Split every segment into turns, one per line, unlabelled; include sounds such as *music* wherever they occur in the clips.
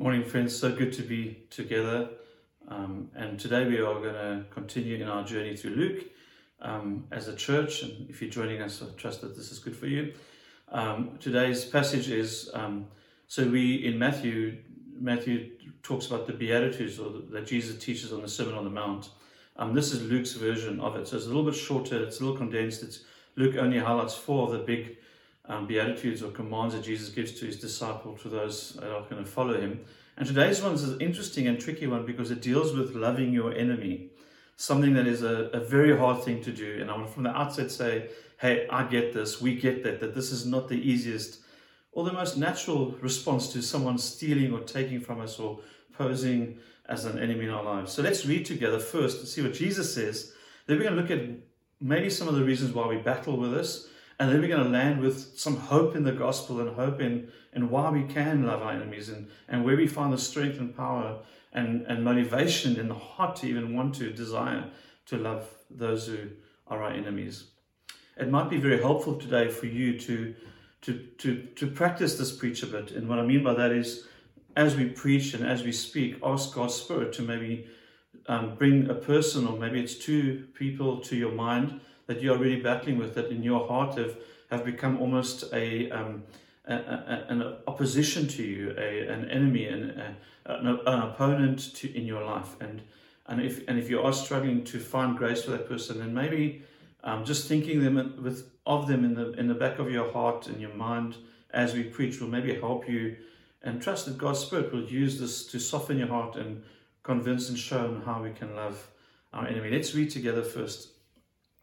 Morning, friends. So good to be together. Um, and today we are going to continue in our journey through Luke um, as a church. And if you're joining us, I trust that this is good for you. Um, today's passage is um, so we in Matthew, Matthew talks about the Beatitudes or that Jesus teaches on the Sermon on the Mount. Um, this is Luke's version of it. So it's a little bit shorter, it's a little condensed. It's Luke only highlights four of the big um, beatitudes or commands that Jesus gives to his disciple, to those that are going to follow him. And today's one is an interesting and tricky one because it deals with loving your enemy, something that is a, a very hard thing to do. And I want from the outset say, hey, I get this, we get that, that this is not the easiest or the most natural response to someone stealing or taking from us or posing as an enemy in our lives. So let's read together first and see what Jesus says. Then we're going to look at maybe some of the reasons why we battle with this and then we're going to land with some hope in the gospel and hope in, in why we can love our enemies and, and where we find the strength and power and, and motivation in the heart to even want to desire to love those who are our enemies. It might be very helpful today for you to, to, to, to practice this preach a bit. And what I mean by that is, as we preach and as we speak, ask God's Spirit to maybe um, bring a person or maybe it's two people to your mind that you are really battling with, that in your heart have, have become almost a, um, a, a an opposition to you, a, an enemy, an, an, an opponent to, in your life. And, and, if, and if you are struggling to find grace for that person, then maybe um, just thinking them with, of them in the, in the back of your heart and your mind as we preach will maybe help you and trust that God's Spirit will use this to soften your heart and convince and show how we can love our enemy. Let's read together first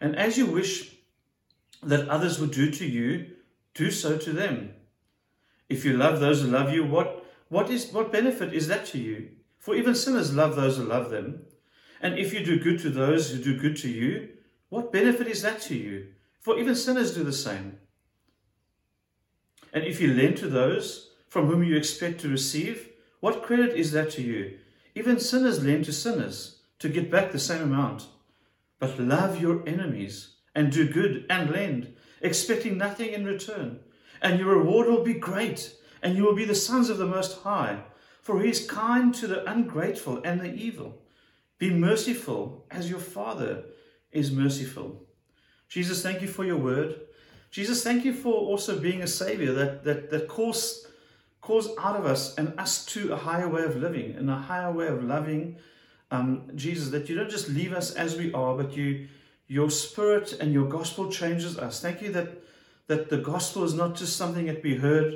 And as you wish that others would do to you, do so to them. If you love those who love you, what, what, is, what benefit is that to you? For even sinners love those who love them. And if you do good to those who do good to you, what benefit is that to you? For even sinners do the same. And if you lend to those from whom you expect to receive, what credit is that to you? Even sinners lend to sinners to get back the same amount. But love your enemies and do good and lend, expecting nothing in return. And your reward will be great, and you will be the sons of the Most High, for he is kind to the ungrateful and the evil. Be merciful as your Father is merciful. Jesus, thank you for your word. Jesus, thank you for also being a Savior that, that, that calls, calls out of us and us to a higher way of living and a higher way of loving um, Jesus, that you don't just leave us as we are, but you, your spirit and your gospel changes us. Thank you that, that the gospel is not just something that we heard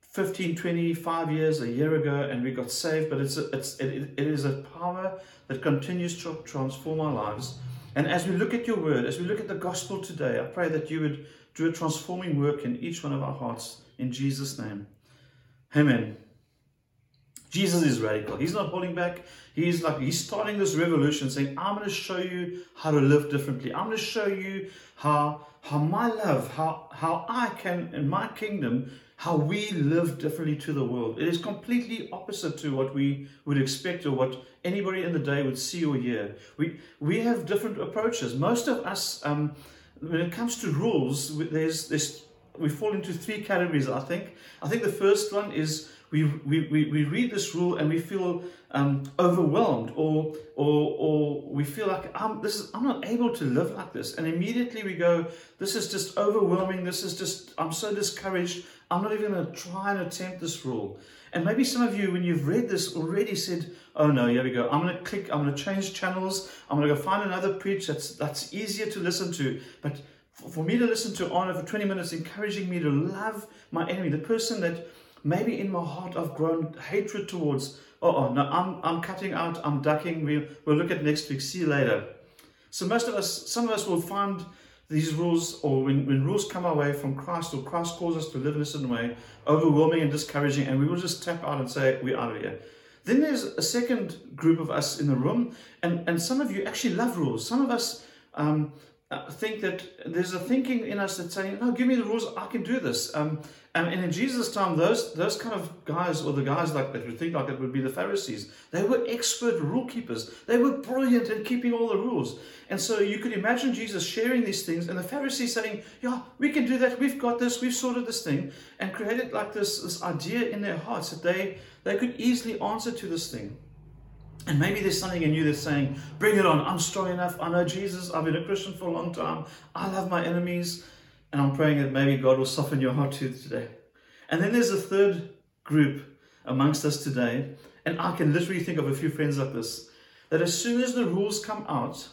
15, 25 years, a year ago, and we got saved, but it's, a, it's it, it is a power that continues to transform our lives. And as we look at your word, as we look at the gospel today, I pray that you would do a transforming work in each one of our hearts. In Jesus' name. Amen. Jesus is radical. He's not holding back. He's like, he's starting this revolution saying, I'm going to show you how to live differently. I'm going to show you how, how my love, how, how I can, in my kingdom, how we live differently to the world. It is completely opposite to what we would expect or what anybody in the day would see or hear. We, we have different approaches. Most of us, um, when it comes to rules, there's, there's, we fall into three categories, I think. I think the first one is we, we, we, read this rule and we feel um, overwhelmed or, or, or we feel like I'm, this is, I'm not able to live like this. And immediately we go, this is just overwhelming. This is just, I'm so discouraged. I'm not even going to try and attempt this rule. And maybe some of you, when you've read this, already said, oh no, here we go. I'm going to click, I'm going to change channels. I'm going to go find another preach that's, that's easier to listen to. But for me to listen to Arno for 20 minutes, encouraging me to love my enemy, the person that Maybe in my heart I've grown hatred towards, oh, oh no, I'm, I'm cutting out, I'm ducking, we'll, we'll look at next week, see you later. So most of us, some of us will find these rules, or when, when rules come our way from Christ, or Christ calls us to live in a certain way, overwhelming and discouraging, and we will just tap out and say, We're out of here. Then there's a second group of us in the room, and, and some of you actually love rules. Some of us um, think that there's a thinking in us that's saying, "No, give me the rules. I can do this." Um, and, and, in Jesus' time, those those kind of guys, or the guys like that would think like it would be the Pharisees. They were expert rule keepers. They were brilliant in keeping all the rules. And so you could imagine Jesus sharing these things, and the Pharisees saying, "Yeah, we can do that. We've got this. We've sorted this thing," and created like this this idea in their hearts that they they could easily answer to this thing. And maybe there's something in you that's saying, Bring it on. I'm strong enough. I know Jesus. I've been a Christian for a long time. I love my enemies. And I'm praying that maybe God will soften your heart to today. And then there's a third group amongst us today. And I can literally think of a few friends like this that as soon as the rules come out,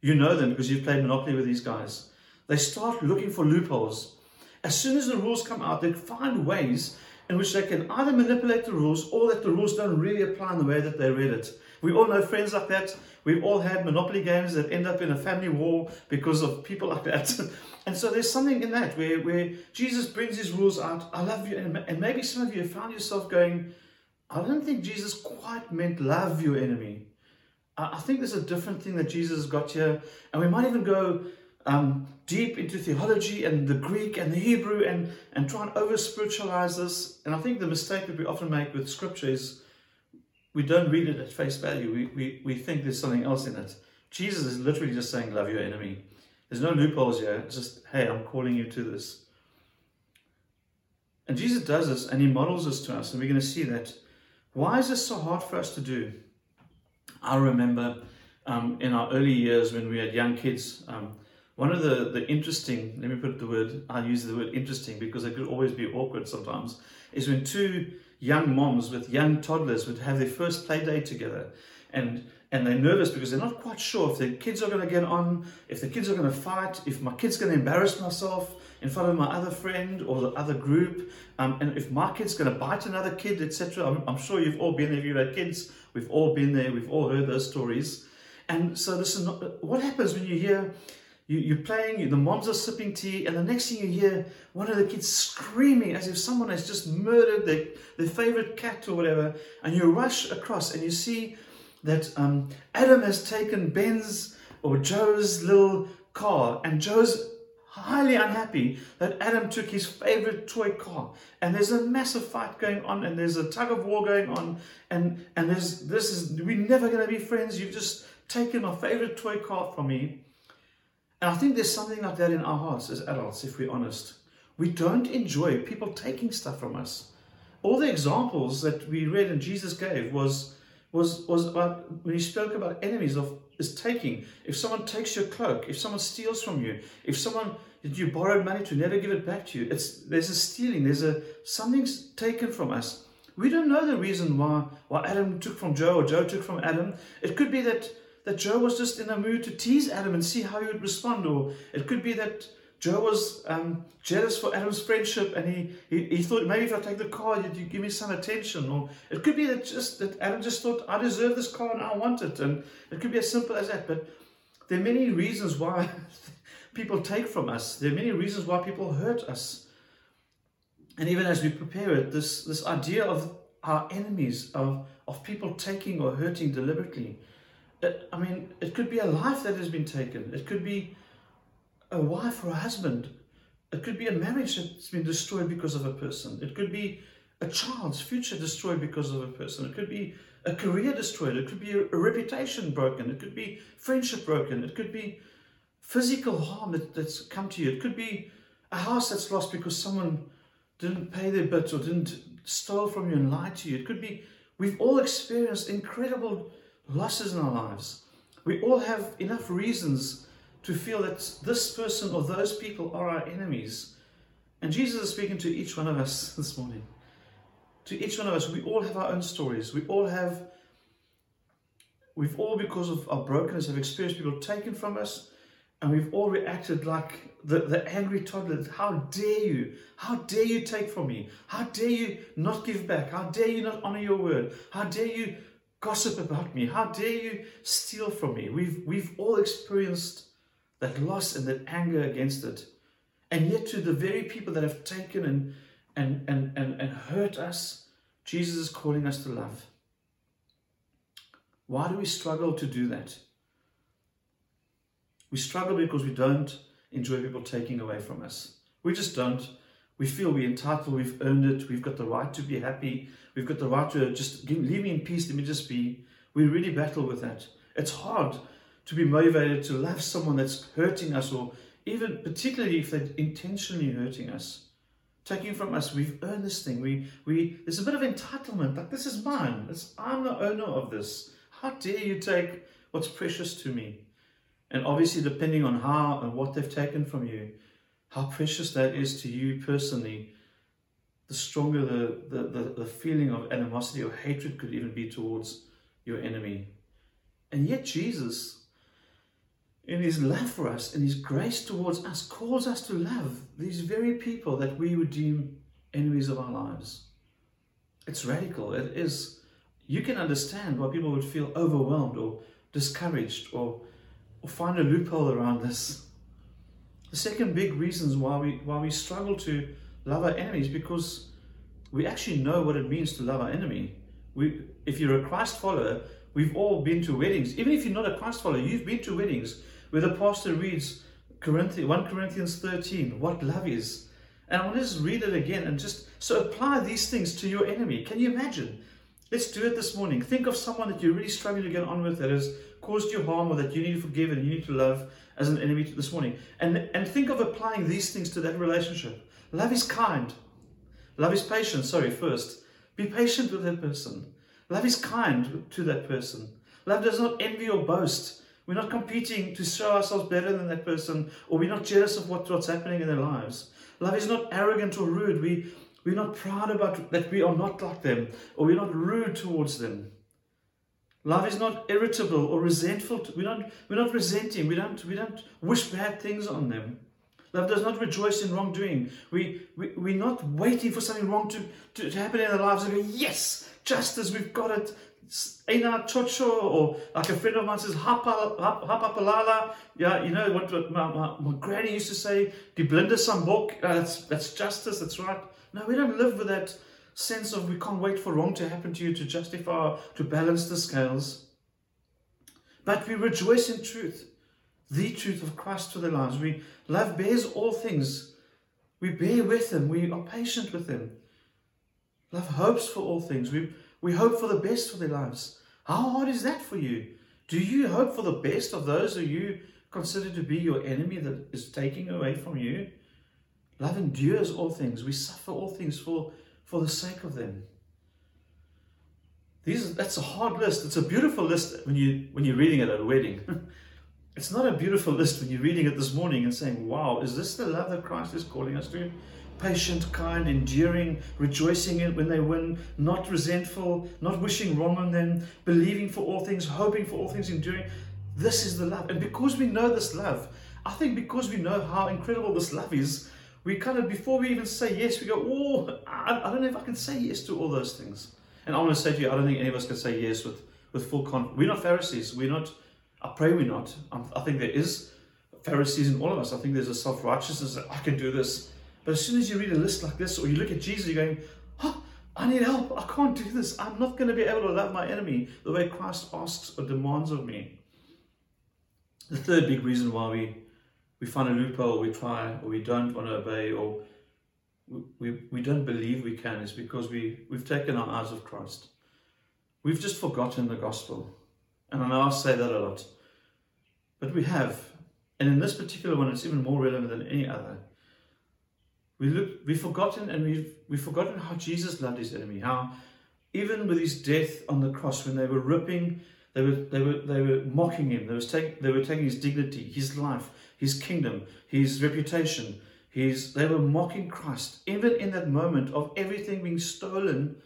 you know them because you've played Monopoly with these guys. They start looking for loopholes. As soon as the rules come out, they find ways in which they can either manipulate the rules or that the rules don't really apply in the way that they read it. We all know friends like that. We've all had Monopoly games that end up in a family war because of people like that. *laughs* and so there's something in that where, where Jesus brings his rules out. I love you. And maybe some of you have found yourself going, I don't think Jesus quite meant love your enemy. I think there's a different thing that Jesus got here. And we might even go, um, deep into theology and the Greek and the Hebrew and, and try and over spiritualize this. And I think the mistake that we often make with scripture is we don't read it at face value. We, we, we think there's something else in it. Jesus is literally just saying, Love your enemy. There's no loopholes here. It's just, hey, I'm calling you to this. And Jesus does this and he models this to us, and we're going to see that. Why is this so hard for us to do? I remember um, in our early years when we had young kids, um, one of the, the interesting, let me put the word, I use the word interesting because it could always be awkward sometimes, is when two young moms with young toddlers would have their first play day together. And and they're nervous because they're not quite sure if their kids are going to get on, if the kids are going to fight, if my kid's going to embarrass myself in front of my other friend or the other group, um, and if my kid's going to bite another kid, etc. I'm, I'm, sure you've all been there. If you've had kids, we've all been there. We've all heard those stories. And so this is not what happens when you hear you, you're playing, the moms are sipping tea, and the next thing you hear, one of the kids screaming as if someone has just murdered their, their favorite cat or whatever. And you rush across and you see that um, Adam has taken Ben's or Joe's little car, and Joe's highly unhappy that Adam took his favorite toy car. And there's a massive fight going on, and there's a tug of war going on, and, and there's this is we're never gonna be friends. You've just taken my favorite toy car from me. And I think there's something like that in our hearts as adults, if we're honest. We don't enjoy people taking stuff from us. All the examples that we read and Jesus gave was was was about when he spoke about enemies of is taking. If someone takes your cloak, if someone steals from you, if someone that you borrowed money to never give it back to you, it's there's a stealing, there's a something's taken from us. We don't know the reason why why Adam took from Joe or Joe took from Adam. It could be that that Joe was just in a mood to tease Adam and see how he would respond. Or it could be that Joe was um, jealous for Adam's friendship and he, he, he, thought maybe if I take the car, you'd, you give me some attention. Or it could be that just that Adam just thought I deserve this car and I want it. And it could be as simple as that. But there are many reasons why *laughs* people take from us. There are many reasons why people hurt us. And even as we prepare it, this, this idea of our enemies, of, of people taking or hurting deliberately, I mean, it could be a life that has been taken. It could be a wife or a husband. It could be a marriage that's been destroyed because of a person. It could be a child's future destroyed because of a person. It could be a career destroyed. It could be a, reputation broken. It could be friendship broken. It could be physical harm that, that's come to you. It could be a house that's lost because someone didn't pay their bits or didn't steal from you and lie to you. It could be we've all experienced incredible losses in our lives. We all have enough reasons to feel that this person or those people are our enemies. And Jesus is speaking to each one of us *laughs* this morning. To each one of us, we all have our own stories. We all have, we've all, because of our brokenness, have experienced people taken from us, and we've all reacted like the, the angry toddler. How dare you? How dare you take from me? How dare you not give back? How dare you not honor your word? How dare you gossip about me? How dare you steal from me? We've, we've all experienced that loss and that anger against it. And yet, to the very people that have taken and, and, and, and, and hurt us, Jesus is calling us to love. Why do we struggle to do that? We struggle because we don't enjoy people taking away from us. We just don't. We feel we're entitled, we've earned it, we've got the right to be happy, we've got the right to just give, leave me in peace, let me just be. We really battle with that. It's hard to be motivated to love someone that's hurting us, or even particularly if they're intentionally hurting us. Taking from us, we've earned this thing. We, we, there's a bit of entitlement, like this is mine. It's, I'm the owner of this. How dare you take what's precious to me? And obviously, depending on how and what they've taken from you, how precious that is to you personally, the stronger the, the, the, the, feeling of animosity or hatred could even be towards your enemy. And yet, Jesus, in his love for us, in his grace towards us, calls us to love these very people that we would deem enemies of our lives. It's radical. It is. You can understand why people would feel overwhelmed or discouraged or, or find a loophole around this. The second big reasons why we why we struggle to love our enemies because we actually know what it means to love our enemy. We, if you're a Christ follower, we've all been to weddings. Even if you're not a Christ follower, you've been to weddings where the pastor reads Corinthians, 1 Corinthians 13, what love is. And I want to just read it again and just so apply these things to your enemy. Can you imagine? Let's do it this morning. Think of someone that you're really struggling to get on with that has caused you harm or that you need to forgive and you need to love as an enemy this morning. And, and think of applying these things to that relationship. Love is kind. Love is patient. Sorry, first. Be patient with that person. Love is kind to that person. Love does not envy or boast. We're not competing to show ourselves better than that person, or we're not jealous of what, what's happening in their lives. Love is not arrogant or rude. We, we're not proud about that we are not like them, or we're not rude towards them. Love is not irritable or resentful. We don't, we're not resenting. We don't, we don't wish bad things on them. Love does not rejoice in wrongdoing. We, we, we're not waiting for something wrong to, to, to happen in our lives and go, yes, justice, we've got it. Ina chocho, or like a friend of mine says, Hapa, hapa Palala. Yeah, you know what, what my, my, my, granny used to say, die blinde sambok. Uh, that's, that's justice, that's right. No, we don't live with that sense of we can't wait for wrong to happen to you to justify, to balance the scales. But we rejoice in truth, the truth of Christ to their lives. We love bears all things. We bear with them. We are patient with them. Love hopes for all things. We, we hope for the best for their lives. How hard is that for you? Do you hope for the best of those who you consider to be your enemy that is taking away from you? Love endures all things. We suffer all things for for the sake of them. These, that's a hard list. It's a beautiful list when, you, when you're reading it at a wedding. *laughs* it's not a beautiful list when you're reading it this morning and saying, wow, is this the love that Christ is calling us to? Patient, kind, enduring, rejoicing in when they win, not resentful, not wishing wrong on them, believing for all things, hoping for all things, enduring. This is the love. And because we know this love, I think because we know how incredible this love is, we kind of, before we even say yes, we go, oh, I, I don't know if I can say yes to all those things. And I want to say to you, I don't think any of us can say yes with, with full confidence. We're not Pharisees. We're not, I pray we're not. I think there is Pharisees in all of us. I think there's a self righteousness that I can do this. But as soon as you read a list like this, or you look at Jesus, you're going, oh, I need help. I can't do this. I'm not going to be able to love my enemy the way Christ asks or demands of me. The third big reason why we we find a loophole, we try, or we don't want to obey, or we, we, don't believe we can, is because we, we've taken our eyes off Christ. We've just forgotten the gospel. And I know I say that a lot. But we have. And in this particular one, it's even more relevant than any other. We look, we've forgotten and we've, we've forgotten how Jesus loved his enemy, how even with his death on the cross, when they were ripping, they were, they were, they were mocking him, they, was take, they were taking his dignity, his life, his kingdom, his reputation. His, they were mocking Christ, even in that moment of everything being stolen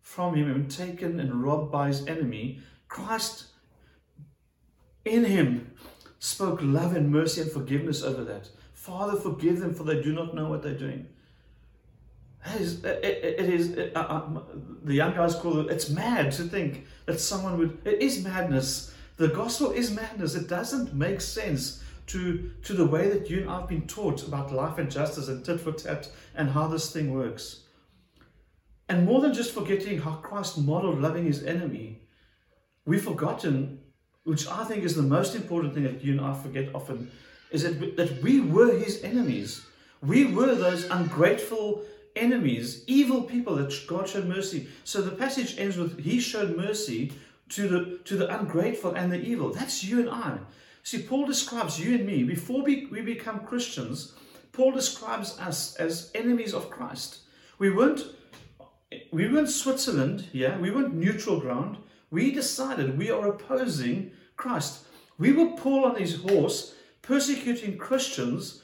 from him and taken and robbed by his enemy. Christ, in him, spoke love and mercy and forgiveness over that. Father, forgive them, for they do not know what they're doing. It is, it, it is uh, uh, the young guys call it, it's mad to think that someone would, it is madness. The gospel is madness. It doesn't make sense to, to the way that you and I have been taught about life and justice and tit for tat and how this thing works. And more than just forgetting how Christ modeled loving his enemy, we've forgotten, which I think is the most important thing that you and I forget often, is that, that we were his enemies. We were those ungrateful enemies, evil people that God showed mercy. So the passage ends with He showed mercy to the to the ungrateful and the evil. That's you and I. See, Paul describes you and me before we, we become Christians. Paul describes us as enemies of Christ. We weren't we weren't Switzerland, yeah, we weren't neutral ground. We decided we are opposing Christ. We were Paul on his horse, persecuting Christians,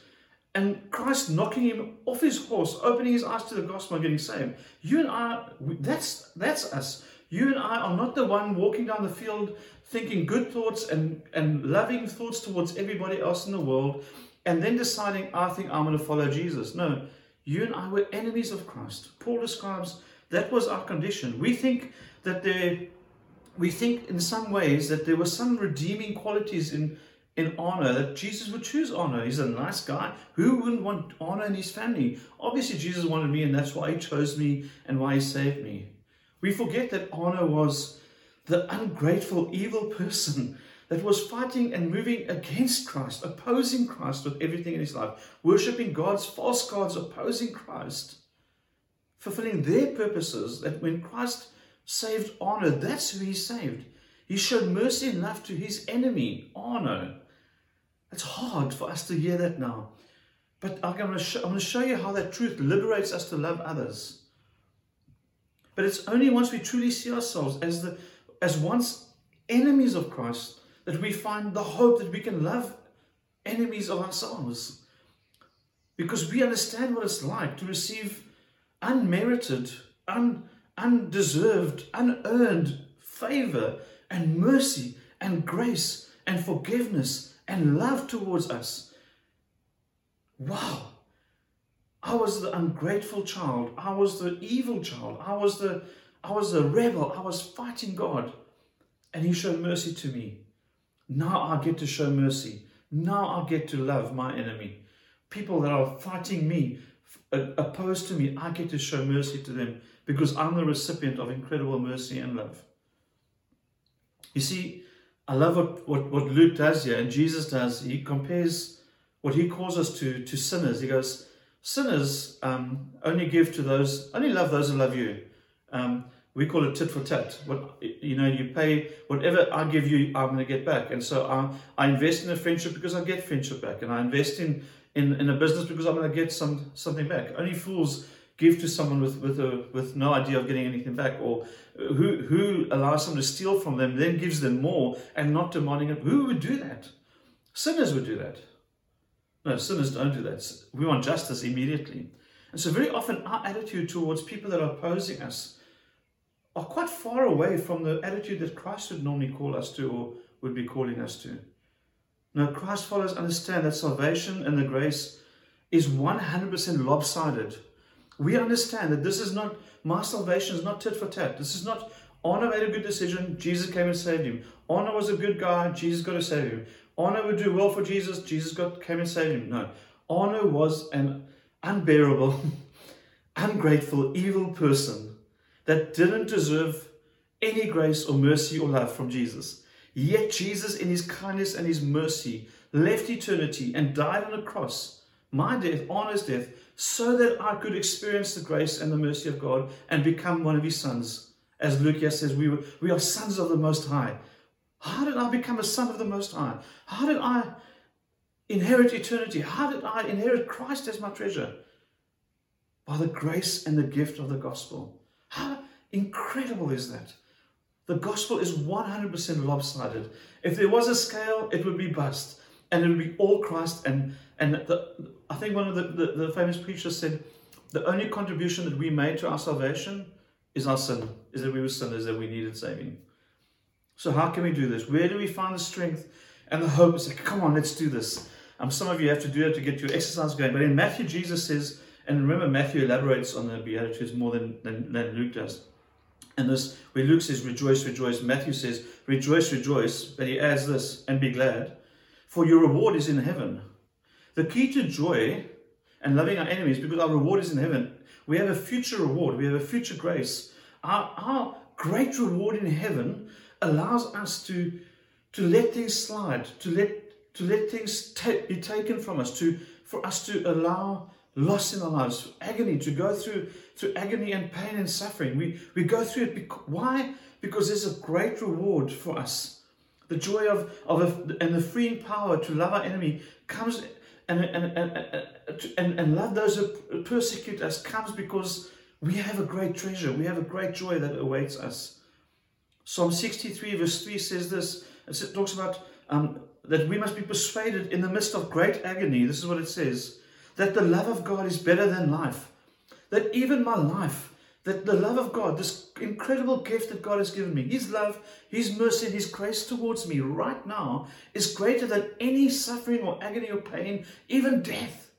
and Christ knocking him off his horse, opening his eyes to the gospel and getting saved. You and I, that's that's us. You and I are not the one walking down the field thinking good thoughts and, and loving thoughts towards everybody else in the world, and then deciding, I think I'm going to follow Jesus. No, you and I were enemies of Christ. Paul describes that was our condition. We think that there, we think in some ways that there were some redeeming qualities in, in Arno, that Jesus would choose Arno. He's a nice guy. Who wouldn't want Arno in his family? Obviously, Jesus wanted me, and that's why he chose me and why he saved me. We forget that Arno was the ungrateful, evil person that was fighting and moving against Christ, opposing Christ with everything in his life, worshipping gods, false gods, opposing Christ fulfilling their purposes, that when Christ saved Arno, that's who he saved. He showed mercy and love to his enemy, Arno. It's hard for us to hear that now. But I'm going, to show, I'm going to show you how that truth liberates us to love others. But it's only once we truly see ourselves as the as once enemies of Christ that we find the hope that we can love enemies of ourselves. Because we understand what it's like to receive unmerited, un, undeserved, unearned favor and mercy and grace and forgiveness and love towards us. Wow. I was the ungrateful child. I was the evil child. I was the I was a rebel. I was fighting God. And he showed mercy to me. Now I get to show mercy. Now I get to love my enemy. People that are fighting me, opposed to me, I get to show mercy to them because I'm the recipient of incredible mercy and love. You see, I love what, what, what Luke does here and Jesus does. He compares what he calls us to to sinners. He goes, Sinners um, only give to those, only love those who love you. Um, we call it tit for tat. What you know, you pay whatever I give you, I'm going to get back. And so I, I invest in a friendship because I get friendship back, and I invest in in, in a business because I'm going to get some something back. Only fools give to someone with with a, with no idea of getting anything back, or who who allows someone to steal from them, then gives them more and not demanding it. Who would do that? Sinners would do that. No, sinners don't do that. We want justice immediately. And so very often our attitude towards people that are opposing us are quite far away from the attitude that Christ would normally call us to or would be calling us to. Now, Christ followers understand that salvation and the grace is 100% lopsided. We understand that this is not, my salvation is not tit for tat. This is not, Arno made a good decision, Jesus came and saved him. Arno was a good guy, Jesus got to save him. Arno would do well for Jesus, Jesus got came and saved him. No. Arno was an unbearable, *laughs* ungrateful, evil person that didn't deserve any grace or mercy or love from Jesus. Yet Jesus, in his kindness and his mercy, left eternity and died on a cross, my death, on his death, so that I could experience the grace and the mercy of God and become one of his sons. As Luke says, we, were, we are sons of the Most High. How did I become a son of the Most High? How did I inherit eternity? How did I inherit Christ as my treasure? By the grace and the gift of the gospel. How incredible is that? The gospel is 100% lopsided. If there was a scale, it would be bust. And it would be all Christ. And, and the, I think one of the, the, the famous preachers said, the only contribution that we made to our salvation is our sin, is that we were sinners, that we needed saving. So how can we do this? Where do we find the strength and the hope? It's like, come on, let's do this. Um, some of you have to do it to get your exercise going. But in Matthew, Jesus says, and remember, Matthew elaborates on the Beatitudes more than, than, than Luke does. And this, where Luke says, rejoice, rejoice, Matthew says, rejoice, rejoice, but he adds this, and be glad. for your reward is in heaven. The key to joy and loving our enemies, because our reward is in heaven, we have a future reward, we have a future grace. Our, our great reward in heaven allows us to, to let things slide, to let, to let things ta- be taken from us, to, for us to allow loss in our lives, agony, to go through, through agony and pain and suffering. We, we go through it. Because, why? Because there's a great reward for us. The joy of, of a, and the freeing power to love our enemy comes and, and, and, and, and love those who persecute us comes because we have a great treasure. We have a great joy that awaits us. Psalm 63, verse 3 says this. It talks about um, that we must be persuaded in the midst of great agony. This is what it says that the love of God is better than life. That even my life that the love of God, this incredible gift that God has given me, His love, His mercy, His grace towards me right now is greater than any suffering or agony or pain, even death,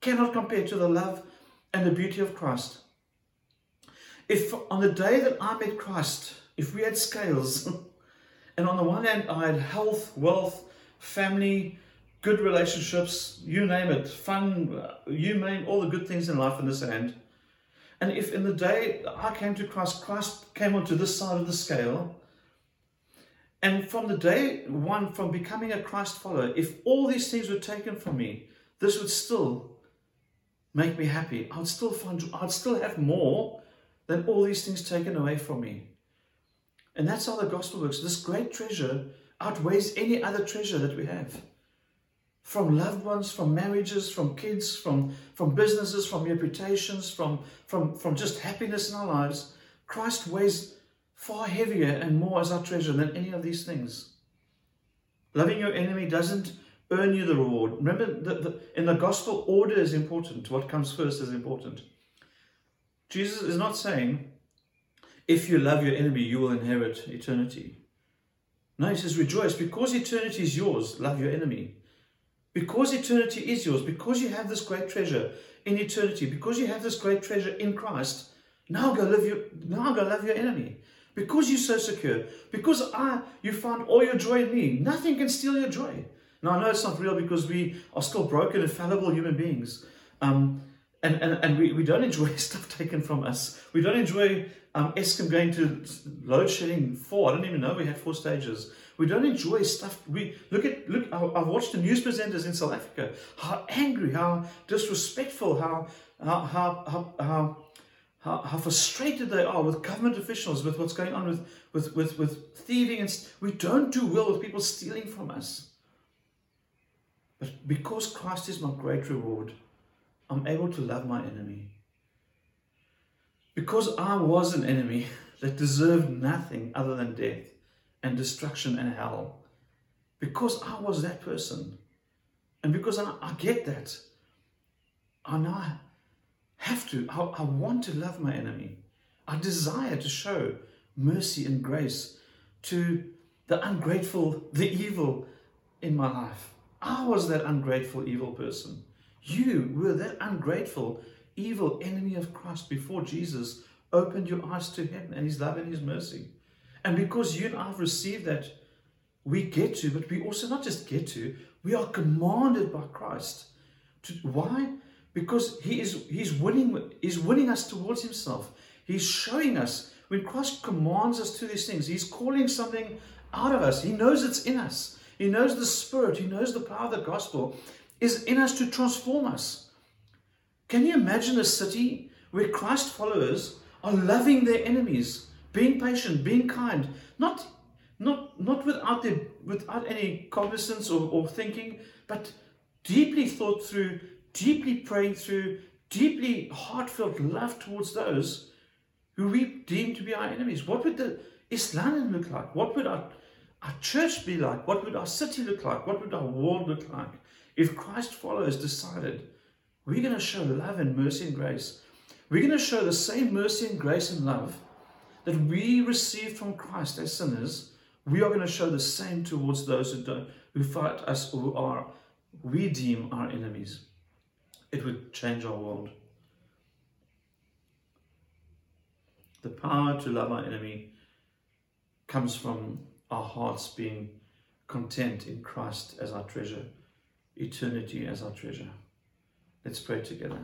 cannot compare to the love and the beauty of Christ. If on the day that I met Christ, if we had scales, *laughs* and on the one hand I had health, wealth, family, good relationships, you name it, fun, uh, you name all the good things in life in this hand, and if in the day I came to Christ, Christ came onto this side of the scale, and from the day one, from becoming a Christ follower, if all these things were taken from me, this would still make me happy. I'd still find, I'd still have more than all these things taken away from me. And that's how the gospel works. This great treasure outweighs any other treasure that we have from loved ones, from marriages, from kids, from, from businesses, from reputations, from, from, from just happiness in our lives, Christ weighs far heavier and more as our treasure than any of these things. Loving your enemy doesn't earn you the reward. Remember, the, the, in the gospel, order is important. What comes first is important. Jesus is not saying, if you love your enemy, you will inherit eternity. No, he says, rejoice because eternity is yours, love your enemy. Because eternity is yours, because you have this great treasure in eternity, because you have this great treasure in Christ, now go live your now go love your enemy. Because you're so secure, because I you find all your joy in me, nothing can steal your joy. Now I know it's not real because we are still broken and fallible human beings. Um, and, and, and we, we don't enjoy *laughs* stuff taken from us. We don't enjoy um, Eskom going to load shedding four. I don't even know we had four stages. We don't enjoy stuff. We look at look. I've watched the news presenters in South Africa. How angry, how disrespectful, how how how how, how, how frustrated they are with government officials, with what's going on with with with, with thieving, and we don't do well with people stealing from us. But because Christ is my great reward, I'm able to love my enemy. Because I was an enemy *laughs* that deserved nothing other than death and destruction and hell. Because I was that person. And because I, I get that, I now have to, I, I want to love my enemy. I desire to show mercy and grace to the ungrateful, the evil in my life. I was that ungrateful, evil person. You were that ungrateful, evil enemy of Christ before Jesus opened your eyes to Him and His love and His mercy. And because you and I have received that, we get to, but we also not just get to, we are commanded by Christ. To, why? Because He is He's winning, He's winning us towards Himself. He's showing us when Christ commands us to these things, He's calling something out of us. He knows it's in us. He knows the Spirit, He knows the power of the gospel is in us to transform us. Can you imagine a city where Christ followers are loving their enemies? Being patient, being kind, not not not without the without any cognizance or, or thinking, but deeply thought through, deeply praying through, deeply heartfelt love towards those who we deem to be our enemies. What would the Islam look like? What would our, our church be like? What would our city look like? What would our world look like if Christ followers decided we're going to show love and mercy and grace? We're going to show the same mercy and grace and love that we receive from Christ as sinners, we are going to show the same towards those who don't, who fight us or who are we deem our enemies. It would change our world. The power to love our enemy comes from our hearts being content in Christ as our treasure, eternity as our treasure. Let's pray together.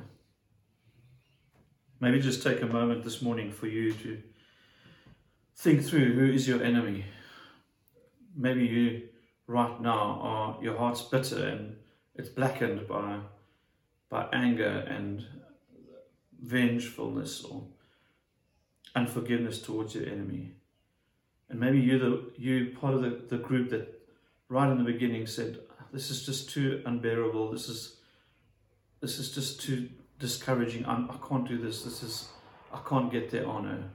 Maybe just take a moment this morning for you to think through who is your enemy. Maybe you right now are your heart's bitter and it's blackened by by anger and vengefulness or unforgiveness towards your enemy. And maybe you're the you part of the, the group that right in the beginning said, This is just too unbearable, this is this is just too discouraging. I'm, I can't do this. This is I can't get their honor.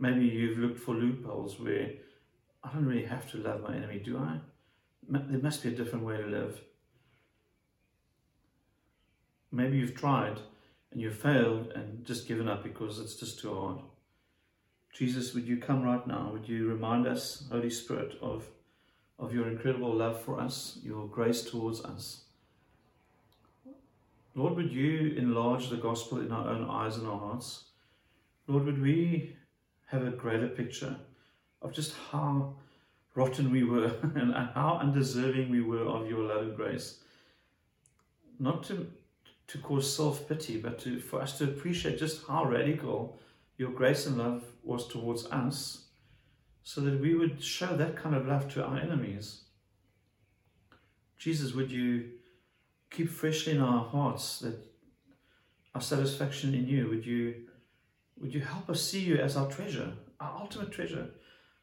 Maybe you've looked for loopholes where I don't really have to love my enemy, do I? There must be a different way to live. Maybe you've tried and you've failed and just given up because it's just too hard. Jesus, would you come right now? Would you remind us, Holy Spirit, of, of your incredible love for us, your grace towards us? Lord, would you enlarge the gospel in our own eyes and our hearts? Lord, would we have a greater picture of just how rotten we were *laughs* and how undeserving we were of your love and grace? Not to to cause self pity, but to, for us to appreciate just how radical your grace and love was towards us, so that we would show that kind of love to our enemies. Jesus, would you keep freshly in our hearts that our satisfaction in you? Would you would you help us see you as our treasure, our ultimate treasure?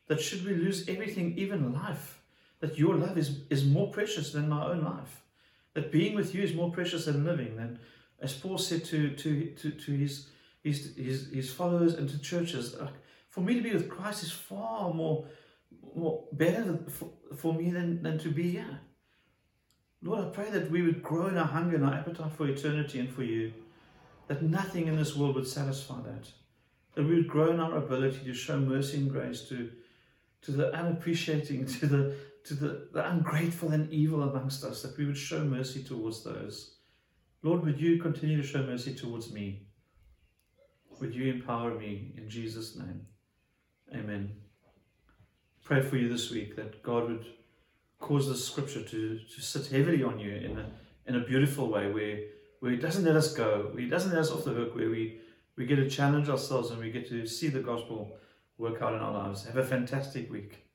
That should we lose everything, even life, that your love is, is more precious than my own life that being with you is more precious than living. Than, as Paul said to, to, to, to his, his, his, his followers and to churches, uh, for me to be with Christ is far more, more better for, for me than, than to be here. Lord, I pray that we would grow in our hunger and our appetite for eternity and for you, that nothing in this world would satisfy that. That we would grow in our ability to show mercy and grace to, to the unappreciating, *laughs* to the to the, the ungrateful and evil amongst us, that we would show mercy towards those. Lord, would you continue to show mercy towards me? Would you empower me in Jesus' name? Amen. Pray for you this week that God would cause this scripture to, to sit heavily on you in a, in a beautiful way where, where He doesn't let us go, where He doesn't let us off the hook, where we, we get to challenge ourselves and we get to see the gospel work out in our lives. Have a fantastic week.